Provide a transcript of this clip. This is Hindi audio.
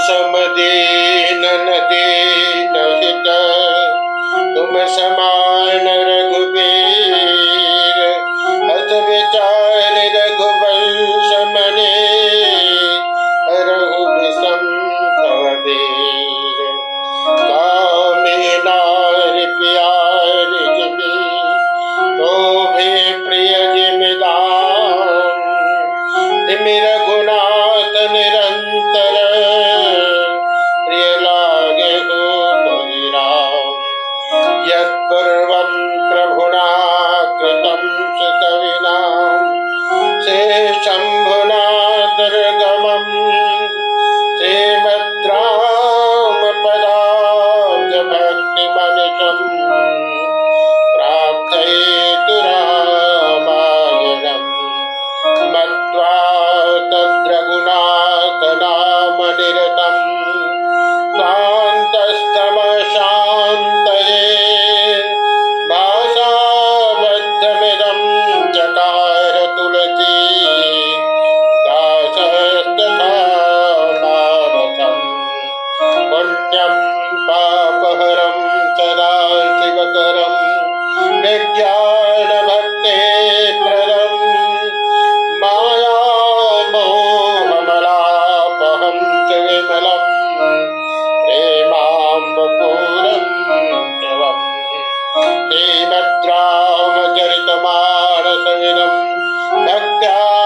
दीन न दीन हित तुम समान रघुबीर अत विचार रघुवंश मने। रघु विषम कामे नार प्यार जिमि लोभे प्रिय यत्पूर्वं प्रभुणा कृतं सुकविना पुण्यं पापहरं सदा शिवकरं विज्ञानभक्ते प्रदम् मायामोहमलापहं च विमलम् प्रेमाम्बपूरम् तवम् श्रीमद्रामचरितमानसविनम् भक्त्यावगाहयन्ति ये